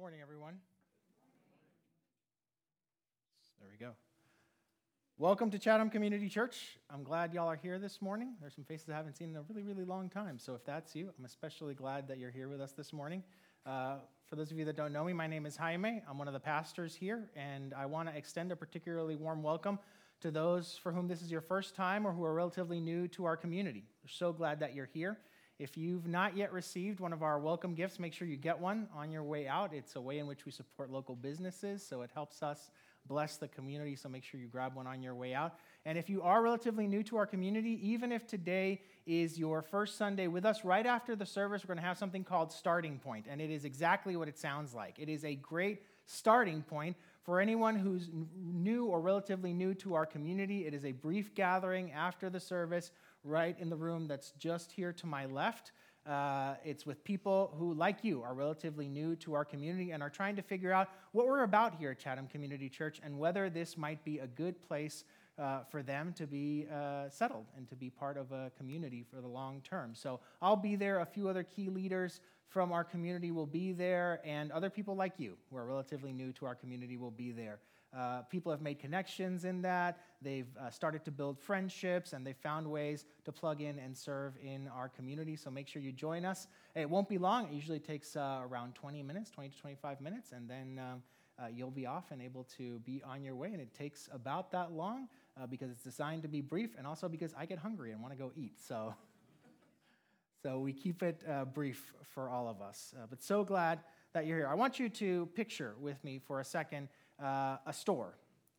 Morning, everyone. There we go. Welcome to Chatham Community Church. I'm glad y'all are here this morning. There's some faces I haven't seen in a really, really long time. So if that's you, I'm especially glad that you're here with us this morning. Uh, for those of you that don't know me, my name is Jaime. I'm one of the pastors here, and I want to extend a particularly warm welcome to those for whom this is your first time or who are relatively new to our community. We're so glad that you're here. If you've not yet received one of our welcome gifts, make sure you get one on your way out. It's a way in which we support local businesses, so it helps us bless the community, so make sure you grab one on your way out. And if you are relatively new to our community, even if today is your first Sunday with us, right after the service, we're going to have something called Starting Point, and it is exactly what it sounds like. It is a great starting point for anyone who's new or relatively new to our community. It is a brief gathering after the service right in the room that's just here to my left. Uh, it's with people who, like you, are relatively new to our community and are trying to figure out what we're about here at Chatham Community Church and whether this might be a good place uh, for them to be uh, settled and to be part of a community for the long term. So I'll be there. A few other key leaders from our community will be there, and other people like you who are relatively new to our community will be there. Uh, people have made connections in that. They've uh, started to build friendships and they've found ways to plug in and serve in our community. So make sure you join us. It won't be long. It usually takes uh, around 20 minutes, 20 to 25 minutes, and then um, uh, you'll be off and able to be on your way. And it takes about that long uh, because it's designed to be brief and also because I get hungry and want to go eat. So, so we keep it uh, brief for all of us. but so glad that you're here. I want you to picture with me for a second uh, a store.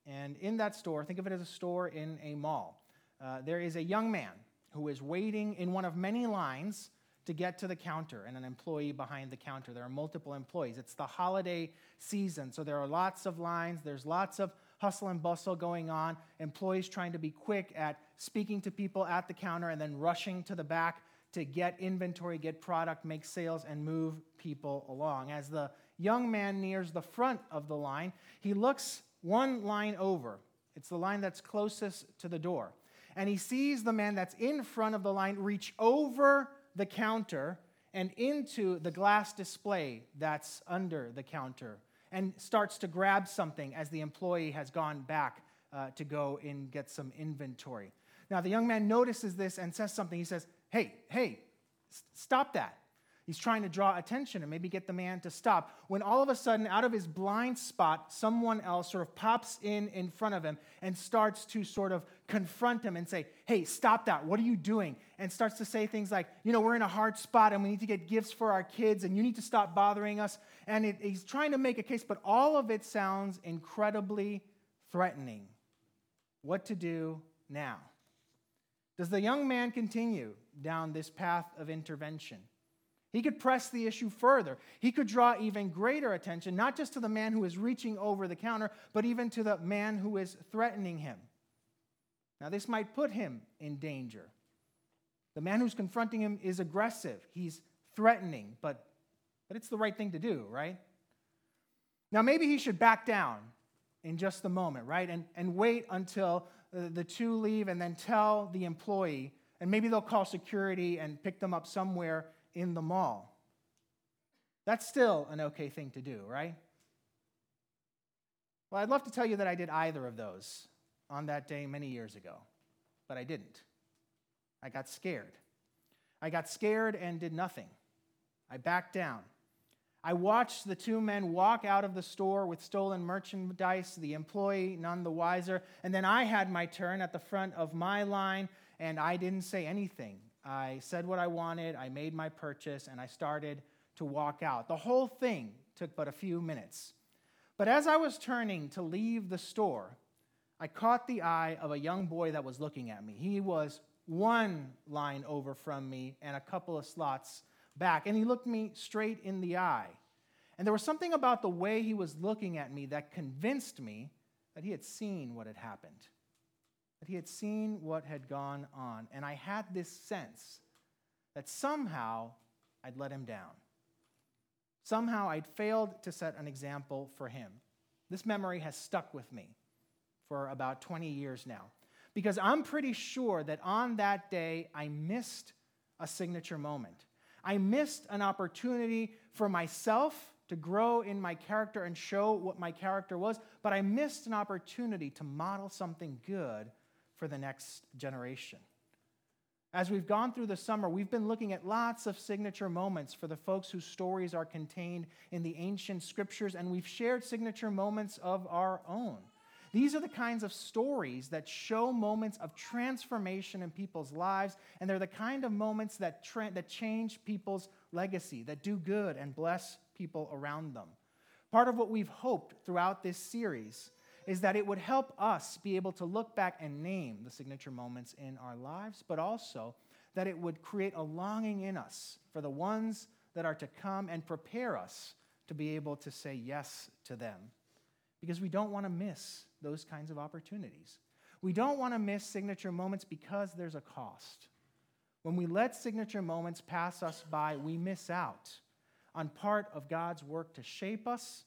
And in that store, think of it as a store in a mall. Uh, there is a young man who is waiting in one of many lines to get to the counter and an employee behind the counter. There are multiple employees. It's the holiday season, so there are lots of lines. There's lots of hustle and bustle going on. Employees trying to be quick at speaking to people at the counter and then rushing to the back to get inventory, get product, make sales, and move people along. As the young man nears the front of the line, he looks one line over. It's the line that's closest to the door. And he sees the man that's in front of the line reach over the counter and into the glass display that's under the counter and starts to grab something as the employee has gone back uh, to go and get some inventory. Now, the young man notices this and says something. He says, Hey, hey, stop that. He's trying to draw attention and maybe get the man to stop. When all of a sudden, out of his blind spot, someone else sort of pops in in front of him and starts to sort of confront him and say, Hey, stop that. What are you doing? And starts to say things like, You know, we're in a hard spot and we need to get gifts for our kids and you need to stop bothering us. And it, he's trying to make a case, but all of it sounds incredibly threatening. What to do now? Does the young man continue down this path of intervention? He could press the issue further. He could draw even greater attention, not just to the man who is reaching over the counter, but even to the man who is threatening him. Now, this might put him in danger. The man who's confronting him is aggressive, he's threatening, but, but it's the right thing to do, right? Now, maybe he should back down in just a moment, right? And, and wait until uh, the two leave and then tell the employee, and maybe they'll call security and pick them up somewhere in the mall. That's still an okay thing to do, right? Well, I'd love to tell you that I did either of those on that day many years ago, but I didn't. I got scared. I got scared and did nothing. I backed down. I watched the two men walk out of the store with stolen merchandise, the employee none the wiser, and then I had my turn at the front of my line, and I didn't say anything. I said what I wanted, I made my purchase, and I started to walk out. The whole thing took but a few minutes. But as I was turning to leave the store, I caught the eye of a young boy that was looking at me. He was one line over from me and a couple of slots back, and he looked me straight in the eye. And there was something about the way he was looking at me that convinced me that he had seen what had happened that he had seen what had gone on. And I had this sense that somehow I'd let him down. Somehow I'd failed to set an example for him. This memory has stuck with me for about 20 years now because I'm pretty sure that on that day I missed a signature moment. I missed an opportunity for myself to grow in my character and show what my character was, but I missed an opportunity to model something good for the next generation. As we've gone through the summer, we've been looking at lots of signature moments for the folks whose stories are contained in the ancient scriptures, and we've shared signature moments of our own. These are the kinds of stories that show moments of transformation in people's lives, and they're the kind of moments that, tra- that change people's legacy, that do good and bless people around them. Part of what we've hoped throughout this series is that it would help us be able to look back and name the signature moments in our lives, but also that it would create a longing in us for the ones that are to come and prepare us to be able to say yes to them. Because we don't want to miss those kinds of opportunities. We don't want to miss signature moments because there's a cost. When we let signature moments pass us by, we miss out on part of God's work to shape us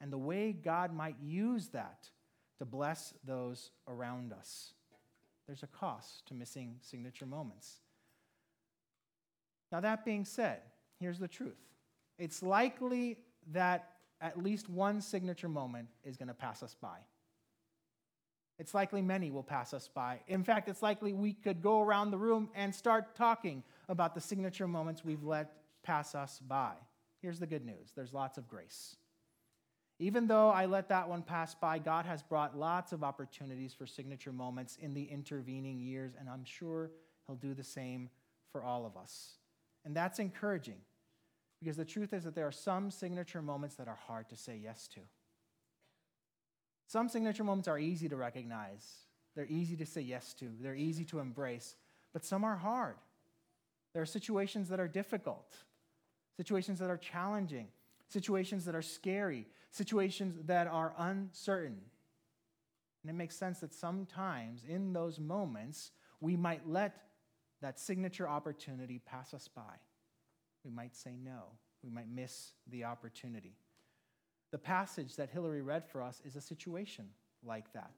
and the way God might use that to bless those around us. There's a cost to missing signature moments. Now, that being said, here's the truth it's likely that at least one signature moment is going to pass us by. It's likely many will pass us by. In fact, it's likely we could go around the room and start talking about the signature moments we've let pass us by. Here's the good news there's lots of grace. Even though I let that one pass by, God has brought lots of opportunities for signature moments in the intervening years, and I'm sure He'll do the same for all of us. And that's encouraging because the truth is that there are some signature moments that are hard to say yes to. Some signature moments are easy to recognize, they're easy to say yes to, they're easy to embrace, but some are hard. There are situations that are difficult, situations that are challenging, situations that are scary, situations that are uncertain. And it makes sense that sometimes in those moments, we might let that signature opportunity pass us by. We might say no. We might miss the opportunity. The passage that Hillary read for us is a situation like that.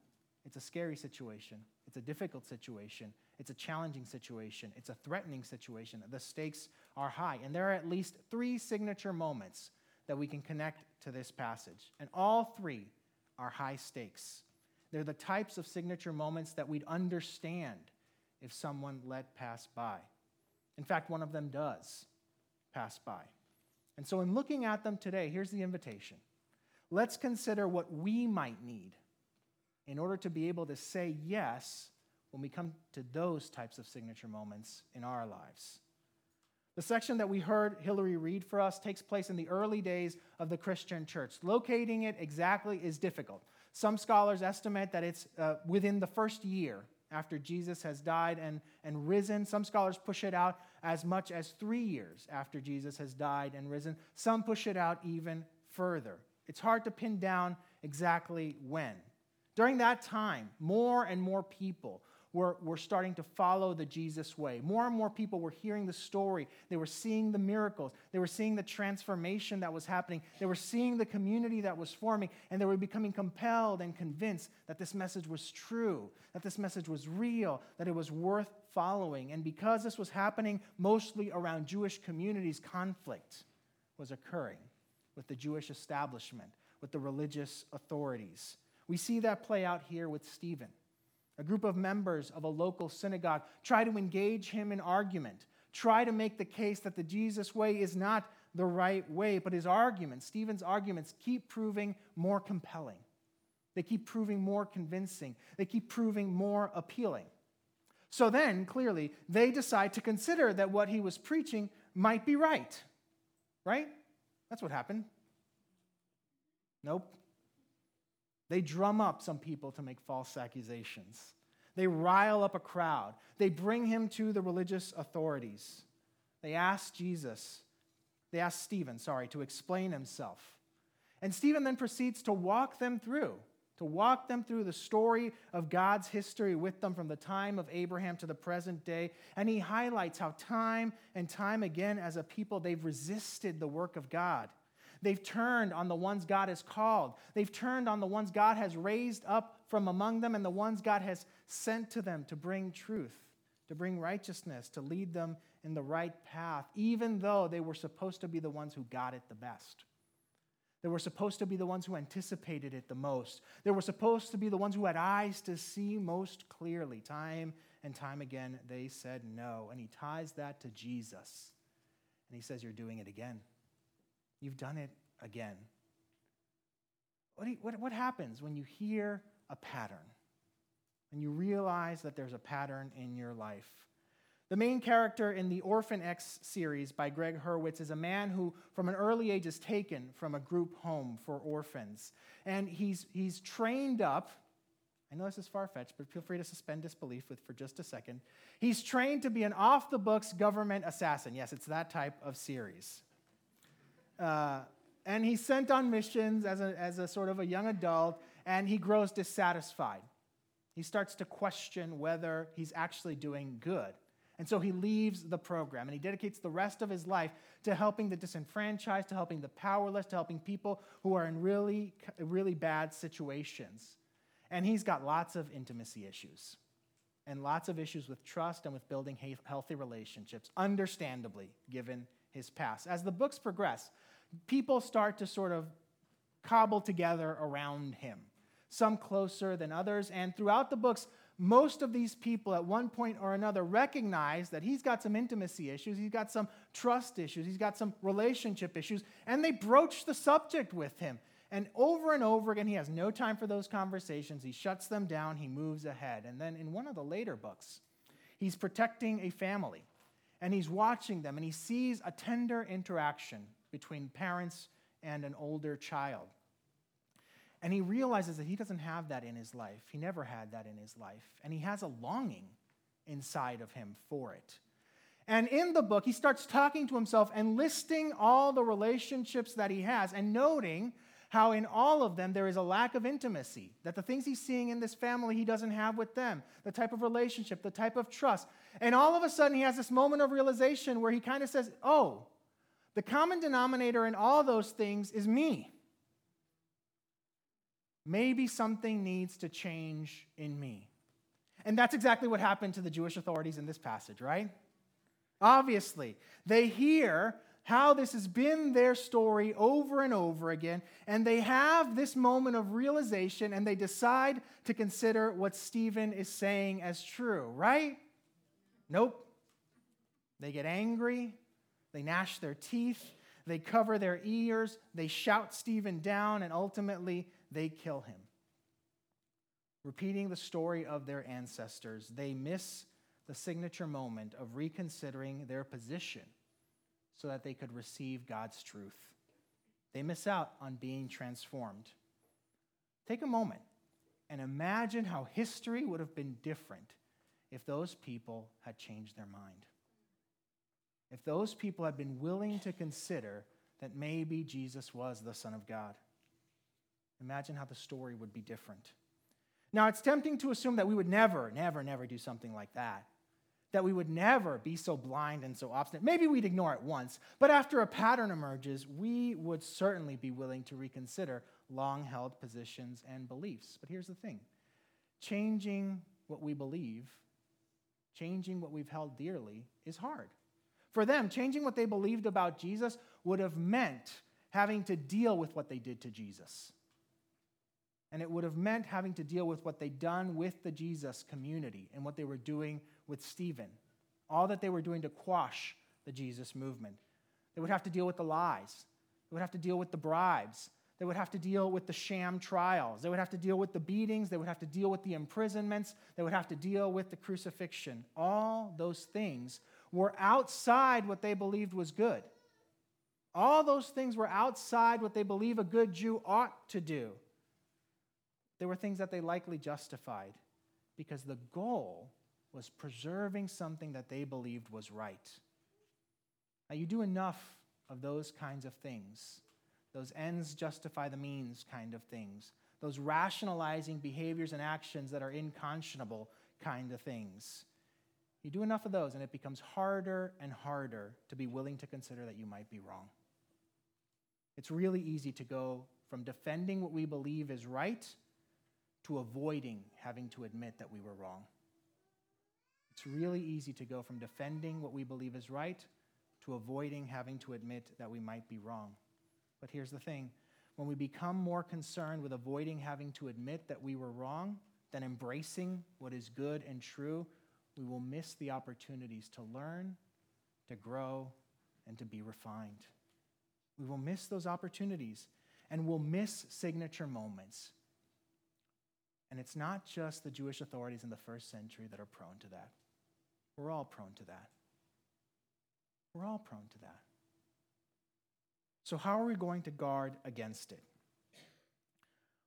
It's a scary situation. It's a difficult situation. It's a challenging situation. It's a threatening situation. The stakes are high. And there are at least three signature moments that we can connect to this passage. And all three are high stakes. They're the types of signature moments that we'd understand if someone let pass by. In fact, one of them does pass by. And so, in looking at them today, here's the invitation let's consider what we might need in order to be able to say yes when we come to those types of signature moments in our lives. The section that we heard Hillary read for us takes place in the early days of the Christian church. Locating it exactly is difficult. Some scholars estimate that it's uh, within the first year after Jesus has died and, and risen. Some scholars push it out as much as three years after Jesus has died and risen. Some push it out even further. It's hard to pin down exactly when. During that time, more and more people were, were starting to follow the Jesus way. More and more people were hearing the story. They were seeing the miracles. They were seeing the transformation that was happening. They were seeing the community that was forming. And they were becoming compelled and convinced that this message was true, that this message was real, that it was worth following. And because this was happening mostly around Jewish communities, conflict was occurring with the Jewish establishment, with the religious authorities. We see that play out here with Stephen. A group of members of a local synagogue try to engage him in argument, try to make the case that the Jesus way is not the right way, but his arguments, Stephen's arguments, keep proving more compelling. They keep proving more convincing. They keep proving more appealing. So then, clearly, they decide to consider that what he was preaching might be right. Right? That's what happened. Nope. They drum up some people to make false accusations. They rile up a crowd. They bring him to the religious authorities. They ask Jesus, they ask Stephen, sorry, to explain himself. And Stephen then proceeds to walk them through, to walk them through the story of God's history with them from the time of Abraham to the present day. And he highlights how time and time again, as a people, they've resisted the work of God. They've turned on the ones God has called. They've turned on the ones God has raised up from among them and the ones God has sent to them to bring truth, to bring righteousness, to lead them in the right path, even though they were supposed to be the ones who got it the best. They were supposed to be the ones who anticipated it the most. They were supposed to be the ones who had eyes to see most clearly. Time and time again, they said no. And he ties that to Jesus. And he says, You're doing it again. You've done it again. What, you, what, what happens when you hear a pattern and you realize that there's a pattern in your life? The main character in the Orphan X series by Gregg Hurwitz is a man who, from an early age, is taken from a group home for orphans. And he's, he's trained up. I know this is far fetched, but feel free to suspend disbelief with, for just a second. He's trained to be an off the books government assassin. Yes, it's that type of series. Uh, and he's sent on missions as a, as a sort of a young adult, and he grows dissatisfied. He starts to question whether he's actually doing good. And so he leaves the program and he dedicates the rest of his life to helping the disenfranchised, to helping the powerless, to helping people who are in really, really bad situations. And he's got lots of intimacy issues and lots of issues with trust and with building healthy relationships, understandably, given his past. As the books progress, people start to sort of cobble together around him, some closer than others. And throughout the books, most of these people at one point or another recognize that he's got some intimacy issues, he's got some trust issues, he's got some relationship issues, and they broach the subject with him. And over and over again, he has no time for those conversations. He shuts them down, he moves ahead. And then in one of the later books, he's protecting a family and he's watching them and he sees a tender interaction between parents and an older child. And he realizes that he doesn't have that in his life. He never had that in his life. And he has a longing inside of him for it. And in the book, he starts talking to himself and listing all the relationships that he has and noting how in all of them there is a lack of intimacy. That the things he's seeing in this family he doesn't have with them, the type of relationship, the type of trust. And all of a sudden he has this moment of realization where he kind of says, Oh, the common denominator in all those things is me maybe something needs to change in me. And that's exactly what happened to the Jewish authorities in this passage, right? Obviously, they hear how this has been their story over and over again, and they have this moment of realization and they decide to consider what Stephen is saying as true, right? Nope. They get angry, they gnash their teeth, they cover their ears, they shout Stephen down, and ultimately they kill him. Repeating the story of their ancestors, they miss the signature moment of reconsidering their position so that they could receive God's truth. They miss out on being transformed. Take a moment and imagine how history would have been different if those people had changed their mind. If those people had been willing to consider that maybe Jesus was the Son of God. Imagine how the story would be different. Now, it's tempting to assume that we would never, never, never do something like that. That we would never be so blind and so obstinate. Maybe we'd ignore it once, but after a pattern emerges, we would certainly be willing to reconsider long held positions and beliefs. But here's the thing changing what we believe, changing what we've held dearly, is hard. For them, changing what they believed about Jesus would have meant having to deal with what they did to Jesus and it would have meant having to deal with what they'd done with the Jesus community and what they were doing with Stephen, all that they were doing to quash the Jesus movement. They would have to deal with the lies, they would have to deal with the bribes, they would have to deal with the sham trials, they would have to deal with the beatings, they would have to deal with the imprisonments, they would have to deal with the crucifixion. All those things were outside what they believed was good. All those things were outside what they believe a good Jew ought to do. There were things that they likely justified because the goal was preserving something that they believed was right. Now, you do enough of those kinds of things, those ends justify the means kind of things, those rationalizing behaviors and actions that are inconscionable kind of things. You do enough of those, and it becomes harder and harder to be willing to consider that you might be wrong. It's really easy to go from defending what we believe is right to avoiding having to admit that we were wrong. It's really easy to go from defending what we believe is right to avoiding having to admit that we might be wrong. But here's the thing when we become more concerned with avoiding having to admit that we were wrong than embracing what is good and true, we will miss the opportunities to learn, to grow, and to be refined. We will miss those opportunities and we'll miss signature moments. And it's not just the Jewish authorities in the first century that are prone to that. We're all prone to that. We're all prone to that. So, how are we going to guard against it?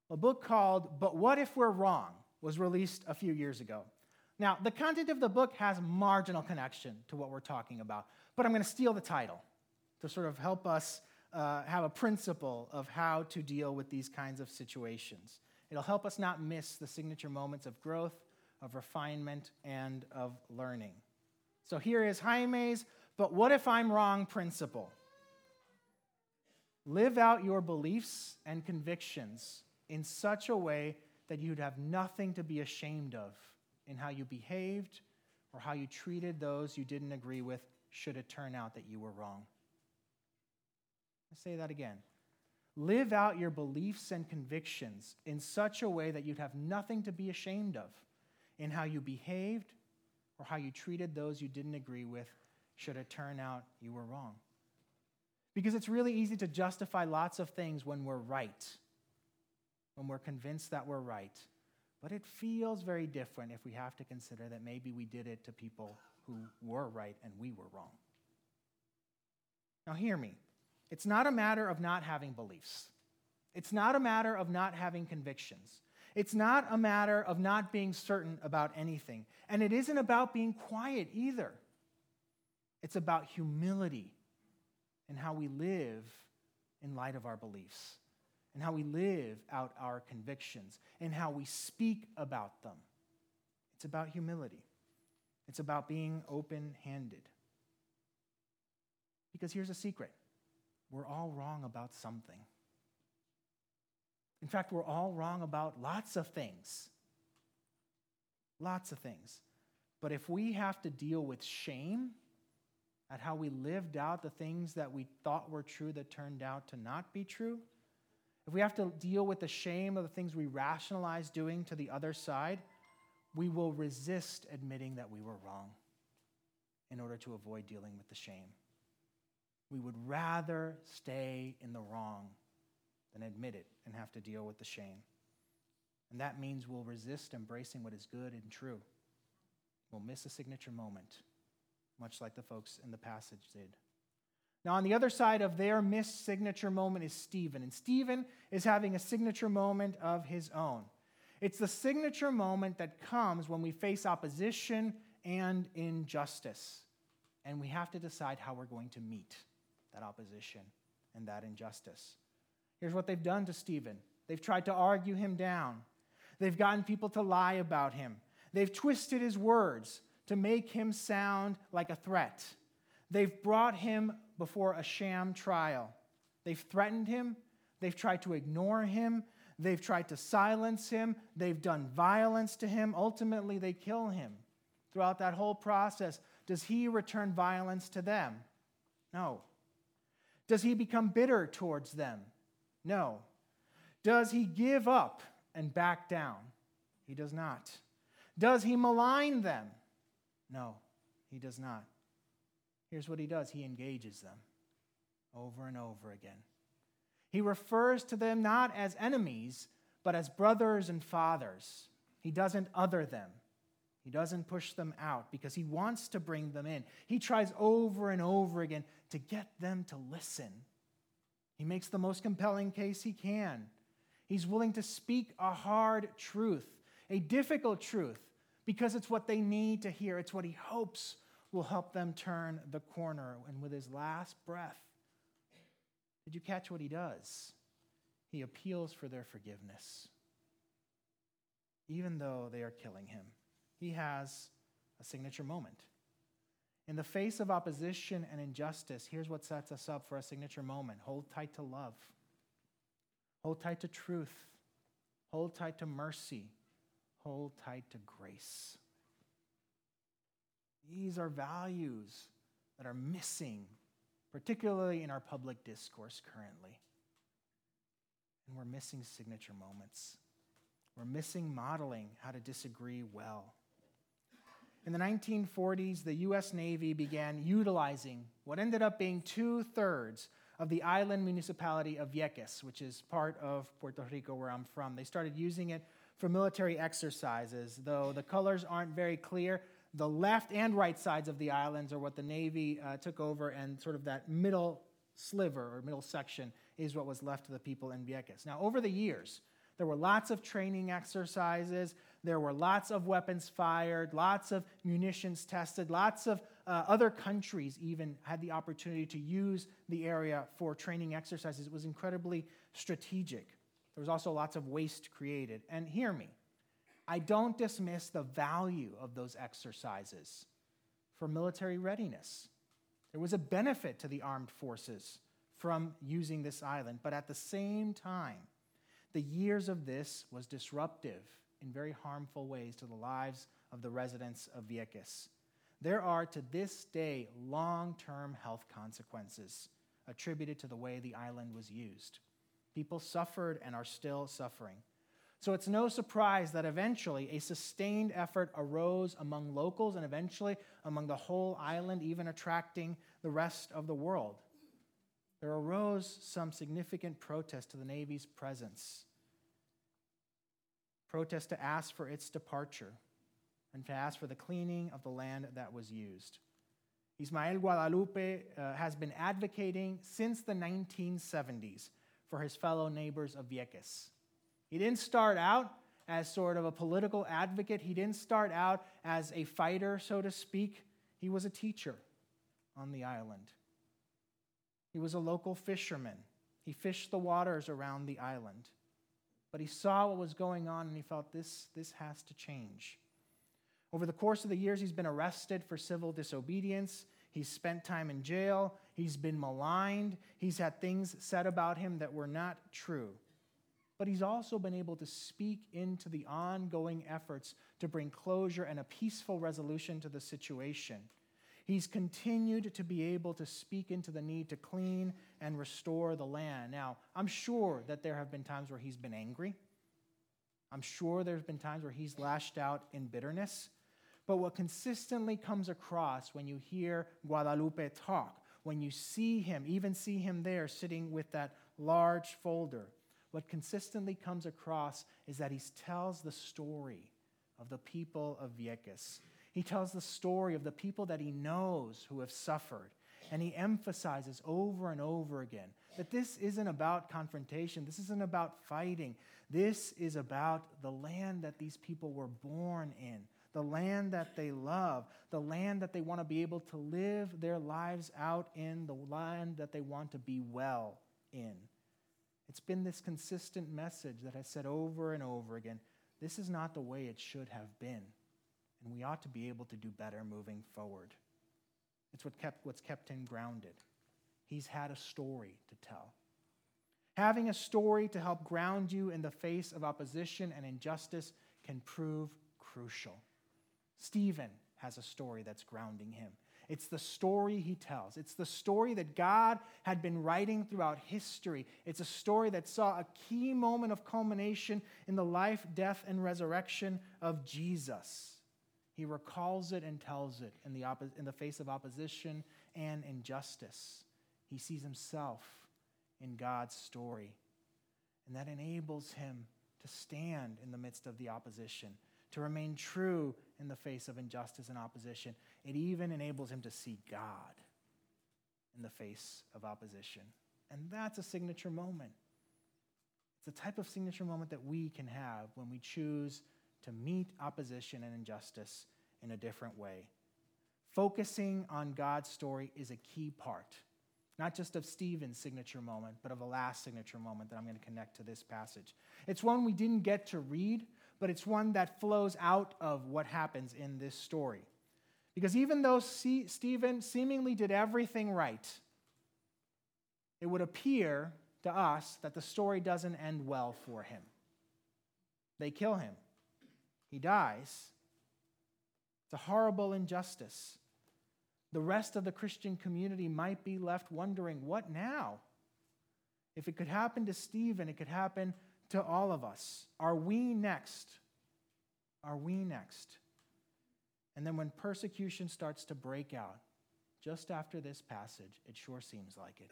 A book called But What If We're Wrong was released a few years ago. Now, the content of the book has marginal connection to what we're talking about, but I'm going to steal the title to sort of help us uh, have a principle of how to deal with these kinds of situations. It'll help us not miss the signature moments of growth, of refinement, and of learning. So here is Jaime's, but what if I'm wrong principle? Live out your beliefs and convictions in such a way that you'd have nothing to be ashamed of in how you behaved or how you treated those you didn't agree with, should it turn out that you were wrong. I say that again. Live out your beliefs and convictions in such a way that you'd have nothing to be ashamed of in how you behaved or how you treated those you didn't agree with, should it turn out you were wrong. Because it's really easy to justify lots of things when we're right, when we're convinced that we're right. But it feels very different if we have to consider that maybe we did it to people who were right and we were wrong. Now, hear me. It's not a matter of not having beliefs. It's not a matter of not having convictions. It's not a matter of not being certain about anything. And it isn't about being quiet either. It's about humility and how we live in light of our beliefs, and how we live out our convictions, and how we speak about them. It's about humility, it's about being open handed. Because here's a secret we're all wrong about something. In fact, we're all wrong about lots of things. Lots of things. But if we have to deal with shame at how we lived out the things that we thought were true that turned out to not be true, if we have to deal with the shame of the things we rationalize doing to the other side, we will resist admitting that we were wrong in order to avoid dealing with the shame. We would rather stay in the wrong than admit it and have to deal with the shame. And that means we'll resist embracing what is good and true. We'll miss a signature moment, much like the folks in the passage did. Now, on the other side of their missed signature moment is Stephen. And Stephen is having a signature moment of his own. It's the signature moment that comes when we face opposition and injustice. And we have to decide how we're going to meet that opposition and that injustice. Here's what they've done to Stephen they've tried to argue him down, they've gotten people to lie about him, they've twisted his words to make him sound like a threat. They've brought him before a sham trial. They've threatened him. They've tried to ignore him. They've tried to silence him. They've done violence to him. Ultimately, they kill him. Throughout that whole process, does he return violence to them? No. Does he become bitter towards them? No. Does he give up and back down? He does not. Does he malign them? No, he does not. Here's what he does he engages them over and over again. He refers to them not as enemies, but as brothers and fathers. He doesn't other them. He doesn't push them out because he wants to bring them in. He tries over and over again to get them to listen. He makes the most compelling case he can. He's willing to speak a hard truth, a difficult truth, because it's what they need to hear. It's what he hopes will help them turn the corner. And with his last breath, did you catch what he does? He appeals for their forgiveness, even though they are killing him. He has a signature moment. In the face of opposition and injustice, here's what sets us up for a signature moment hold tight to love, hold tight to truth, hold tight to mercy, hold tight to grace. These are values that are missing, particularly in our public discourse currently. And we're missing signature moments. We're missing modeling how to disagree well. In the 1940s, the U.S. Navy began utilizing what ended up being two thirds of the island municipality of Vieques, which is part of Puerto Rico, where I'm from. They started using it for military exercises, though the colors aren't very clear. The left and right sides of the islands are what the Navy uh, took over, and sort of that middle sliver or middle section is what was left to the people in Vieques. Now, over the years, there were lots of training exercises. There were lots of weapons fired, lots of munitions tested, lots of uh, other countries even had the opportunity to use the area for training exercises. It was incredibly strategic. There was also lots of waste created. And hear me, I don't dismiss the value of those exercises for military readiness. There was a benefit to the armed forces from using this island, but at the same time, the years of this was disruptive in very harmful ways to the lives of the residents of Vieques. There are to this day long term health consequences attributed to the way the island was used. People suffered and are still suffering. So it's no surprise that eventually a sustained effort arose among locals and eventually among the whole island, even attracting the rest of the world. There arose some significant protest to the Navy's presence protest to ask for its departure and to ask for the cleaning of the land that was used. Ismael Guadalupe uh, has been advocating since the 1970s for his fellow neighbors of Vieques. He didn't start out as sort of a political advocate, he didn't start out as a fighter, so to speak. He was a teacher on the island. He was a local fisherman. He fished the waters around the island. But he saw what was going on and he felt this, this has to change. Over the course of the years, he's been arrested for civil disobedience. He's spent time in jail. He's been maligned. He's had things said about him that were not true. But he's also been able to speak into the ongoing efforts to bring closure and a peaceful resolution to the situation. He's continued to be able to speak into the need to clean and restore the land. Now, I'm sure that there have been times where he's been angry. I'm sure there's been times where he's lashed out in bitterness. But what consistently comes across when you hear Guadalupe talk, when you see him, even see him there sitting with that large folder, what consistently comes across is that he tells the story of the people of Vieques he tells the story of the people that he knows who have suffered. And he emphasizes over and over again that this isn't about confrontation. This isn't about fighting. This is about the land that these people were born in, the land that they love, the land that they want to be able to live their lives out in, the land that they want to be well in. It's been this consistent message that I said over and over again this is not the way it should have been and we ought to be able to do better moving forward. It's what kept, what's kept him grounded. He's had a story to tell. Having a story to help ground you in the face of opposition and injustice can prove crucial. Stephen has a story that's grounding him. It's the story he tells. It's the story that God had been writing throughout history. It's a story that saw a key moment of culmination in the life, death, and resurrection of Jesus. He recalls it and tells it in the, oppo- in the face of opposition and injustice. He sees himself in God's story. And that enables him to stand in the midst of the opposition, to remain true in the face of injustice and opposition. It even enables him to see God in the face of opposition. And that's a signature moment. It's a type of signature moment that we can have when we choose to meet opposition and injustice in a different way. Focusing on God's story is a key part, not just of Stephen's signature moment, but of the last signature moment that I'm going to connect to this passage. It's one we didn't get to read, but it's one that flows out of what happens in this story. Because even though Stephen seemingly did everything right, it would appear to us that the story doesn't end well for him. They kill him, he dies. It's a horrible injustice. The rest of the Christian community might be left wondering what now? If it could happen to Stephen, it could happen to all of us. Are we next? Are we next? And then when persecution starts to break out, just after this passage, it sure seems like it.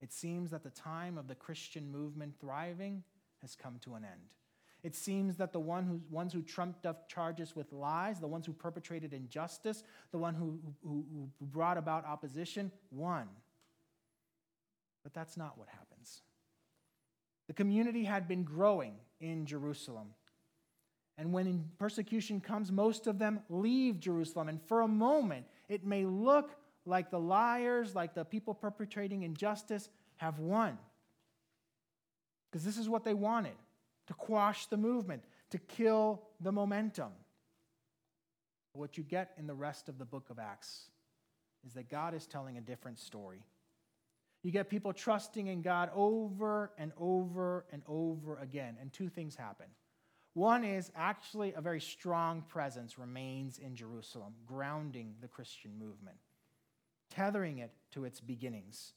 It seems that the time of the Christian movement thriving has come to an end. It seems that the one who, ones who trumped up charges with lies, the ones who perpetrated injustice, the one who, who, who brought about opposition, won. But that's not what happens. The community had been growing in Jerusalem. And when persecution comes, most of them leave Jerusalem. And for a moment, it may look like the liars, like the people perpetrating injustice, have won. Because this is what they wanted to quash the movement, to kill the momentum. what you get in the rest of the book of Acts is that God is telling a different story. You get people trusting in God over and over and over again, and two things happen. One is actually a very strong presence remains in Jerusalem, grounding the Christian movement, tethering it to its beginnings.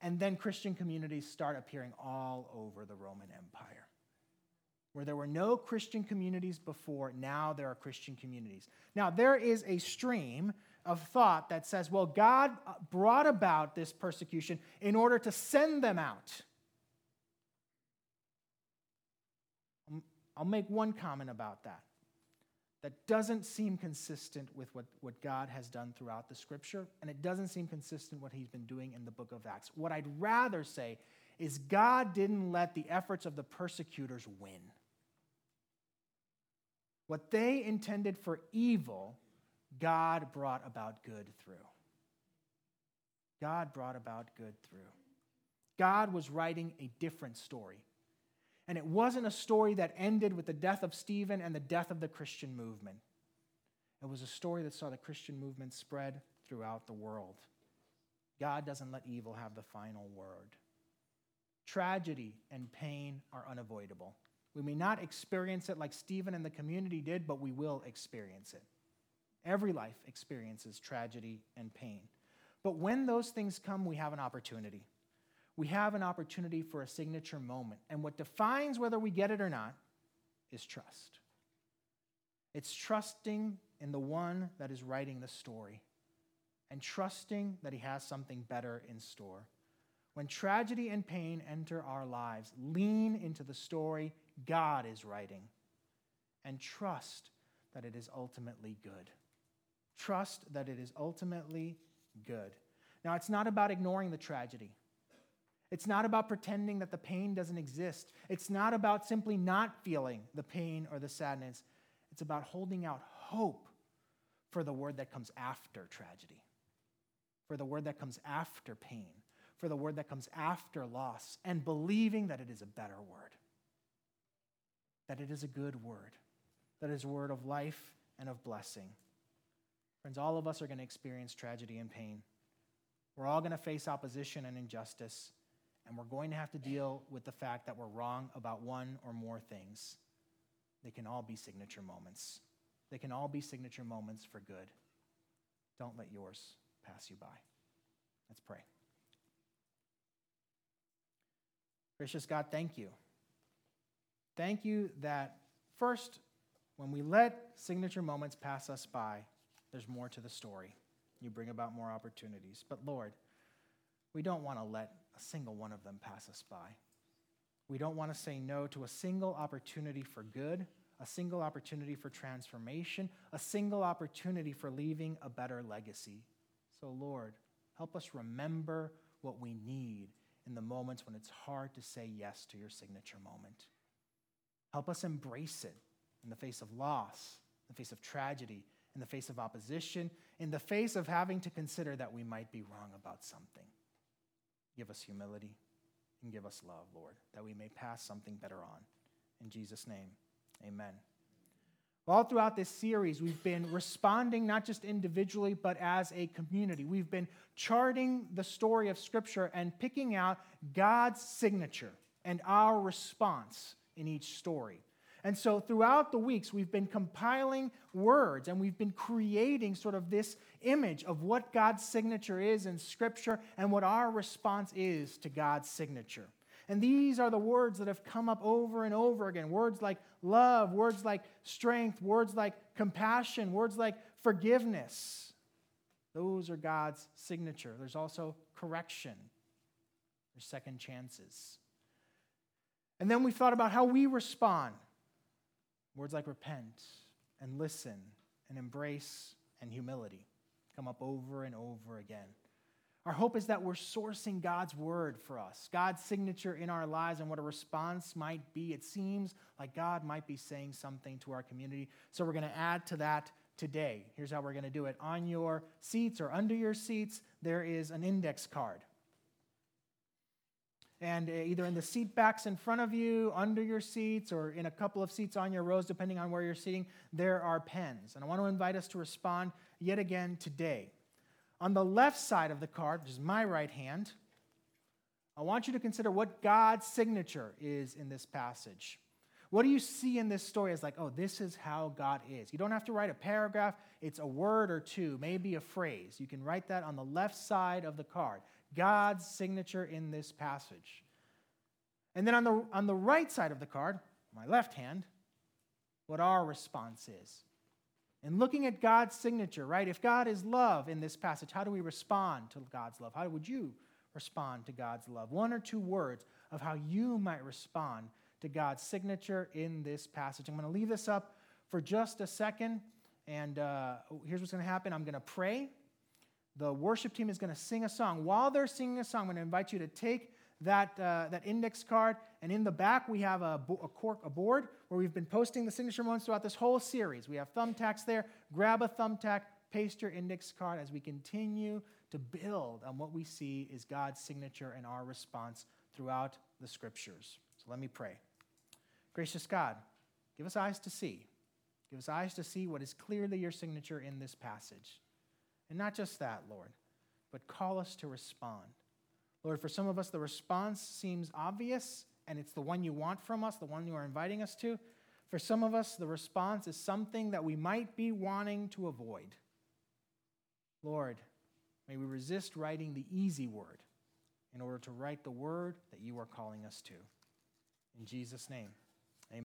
And then Christian communities start appearing all over the Roman Empire. Where there were no Christian communities before, now there are Christian communities. Now, there is a stream of thought that says, well, God uh, brought about this persecution in order to send them out. Um, I'll make one comment about that. That doesn't seem consistent with what, what God has done throughout the scripture, and it doesn't seem consistent what he's been doing in the book of Acts. What I'd rather say is God didn't let the efforts of the persecutors win. What they intended for evil, God brought about good through. God brought about good through. God was writing a different story. And it wasn't a story that ended with the death of Stephen and the death of the Christian movement. It was a story that saw the Christian movement spread throughout the world. God doesn't let evil have the final word. Tragedy and pain are unavoidable. We may not experience it like Stephen and the community did, but we will experience it. Every life experiences tragedy and pain. But when those things come, we have an opportunity we have an opportunity for a signature moment. And what defines whether we get it or not is trust. It's trusting in the one that is writing the story and trusting that he has something better in store. When tragedy and pain enter our lives, lean into the story God is writing and trust that it is ultimately good. Trust that it is ultimately good. Now, it's not about ignoring the tragedy. It's not about pretending that the pain doesn't exist. It's not about simply not feeling the pain or the sadness. It's about holding out hope for the word that comes after tragedy, for the word that comes after pain, for the word that comes after loss, and believing that it is a better word, that it is a good word, that is a word of life and of blessing. Friends, all of us are going to experience tragedy and pain. We're all going to face opposition and injustice and we're going to have to deal with the fact that we're wrong about one or more things. They can all be signature moments. They can all be signature moments for good. Don't let yours pass you by. Let's pray. Gracious God, thank you. Thank you that first, when we let signature moments pass us by, there's more to the story. You bring about more opportunities. But Lord, we don't want to let a single one of them pass us by. We don't want to say no to a single opportunity for good, a single opportunity for transformation, a single opportunity for leaving a better legacy. So, Lord, help us remember what we need in the moments when it's hard to say yes to your signature moment. Help us embrace it in the face of loss, in the face of tragedy, in the face of opposition, in the face of having to consider that we might be wrong about something. Give us humility and give us love, Lord, that we may pass something better on. In Jesus' name, amen. All throughout this series, we've been responding not just individually, but as a community. We've been charting the story of Scripture and picking out God's signature and our response in each story. And so throughout the weeks, we've been compiling words and we've been creating sort of this image of what God's signature is in Scripture and what our response is to God's signature. And these are the words that have come up over and over again words like love, words like strength, words like compassion, words like forgiveness. Those are God's signature. There's also correction, there's second chances. And then we thought about how we respond. Words like repent and listen and embrace and humility come up over and over again. Our hope is that we're sourcing God's word for us, God's signature in our lives, and what a response might be. It seems like God might be saying something to our community. So we're going to add to that today. Here's how we're going to do it. On your seats or under your seats, there is an index card. And uh, either in the seat backs in front of you, under your seats, or in a couple of seats on your rows, depending on where you're sitting, there are pens. And I want to invite us to respond yet again today. On the left side of the card, which is my right hand, I want you to consider what God's signature is in this passage. What do you see in this story as like, oh, this is how God is? You don't have to write a paragraph, it's a word or two, maybe a phrase. You can write that on the left side of the card. God's signature in this passage. And then on the, on the right side of the card, my left hand, what our response is. And looking at God's signature, right? If God is love in this passage, how do we respond to God's love? How would you respond to God's love? One or two words of how you might respond to God's signature in this passage. I'm going to leave this up for just a second. And uh, here's what's going to happen I'm going to pray. The worship team is going to sing a song. While they're singing a song, I'm going to invite you to take that, uh, that index card. And in the back, we have a, a, cork, a board where we've been posting the signature moments throughout this whole series. We have thumbtacks there. Grab a thumbtack, paste your index card as we continue to build on what we see is God's signature and our response throughout the scriptures. So let me pray. Gracious God, give us eyes to see. Give us eyes to see what is clearly your signature in this passage. And not just that, Lord, but call us to respond. Lord, for some of us, the response seems obvious, and it's the one you want from us, the one you are inviting us to. For some of us, the response is something that we might be wanting to avoid. Lord, may we resist writing the easy word in order to write the word that you are calling us to. In Jesus' name.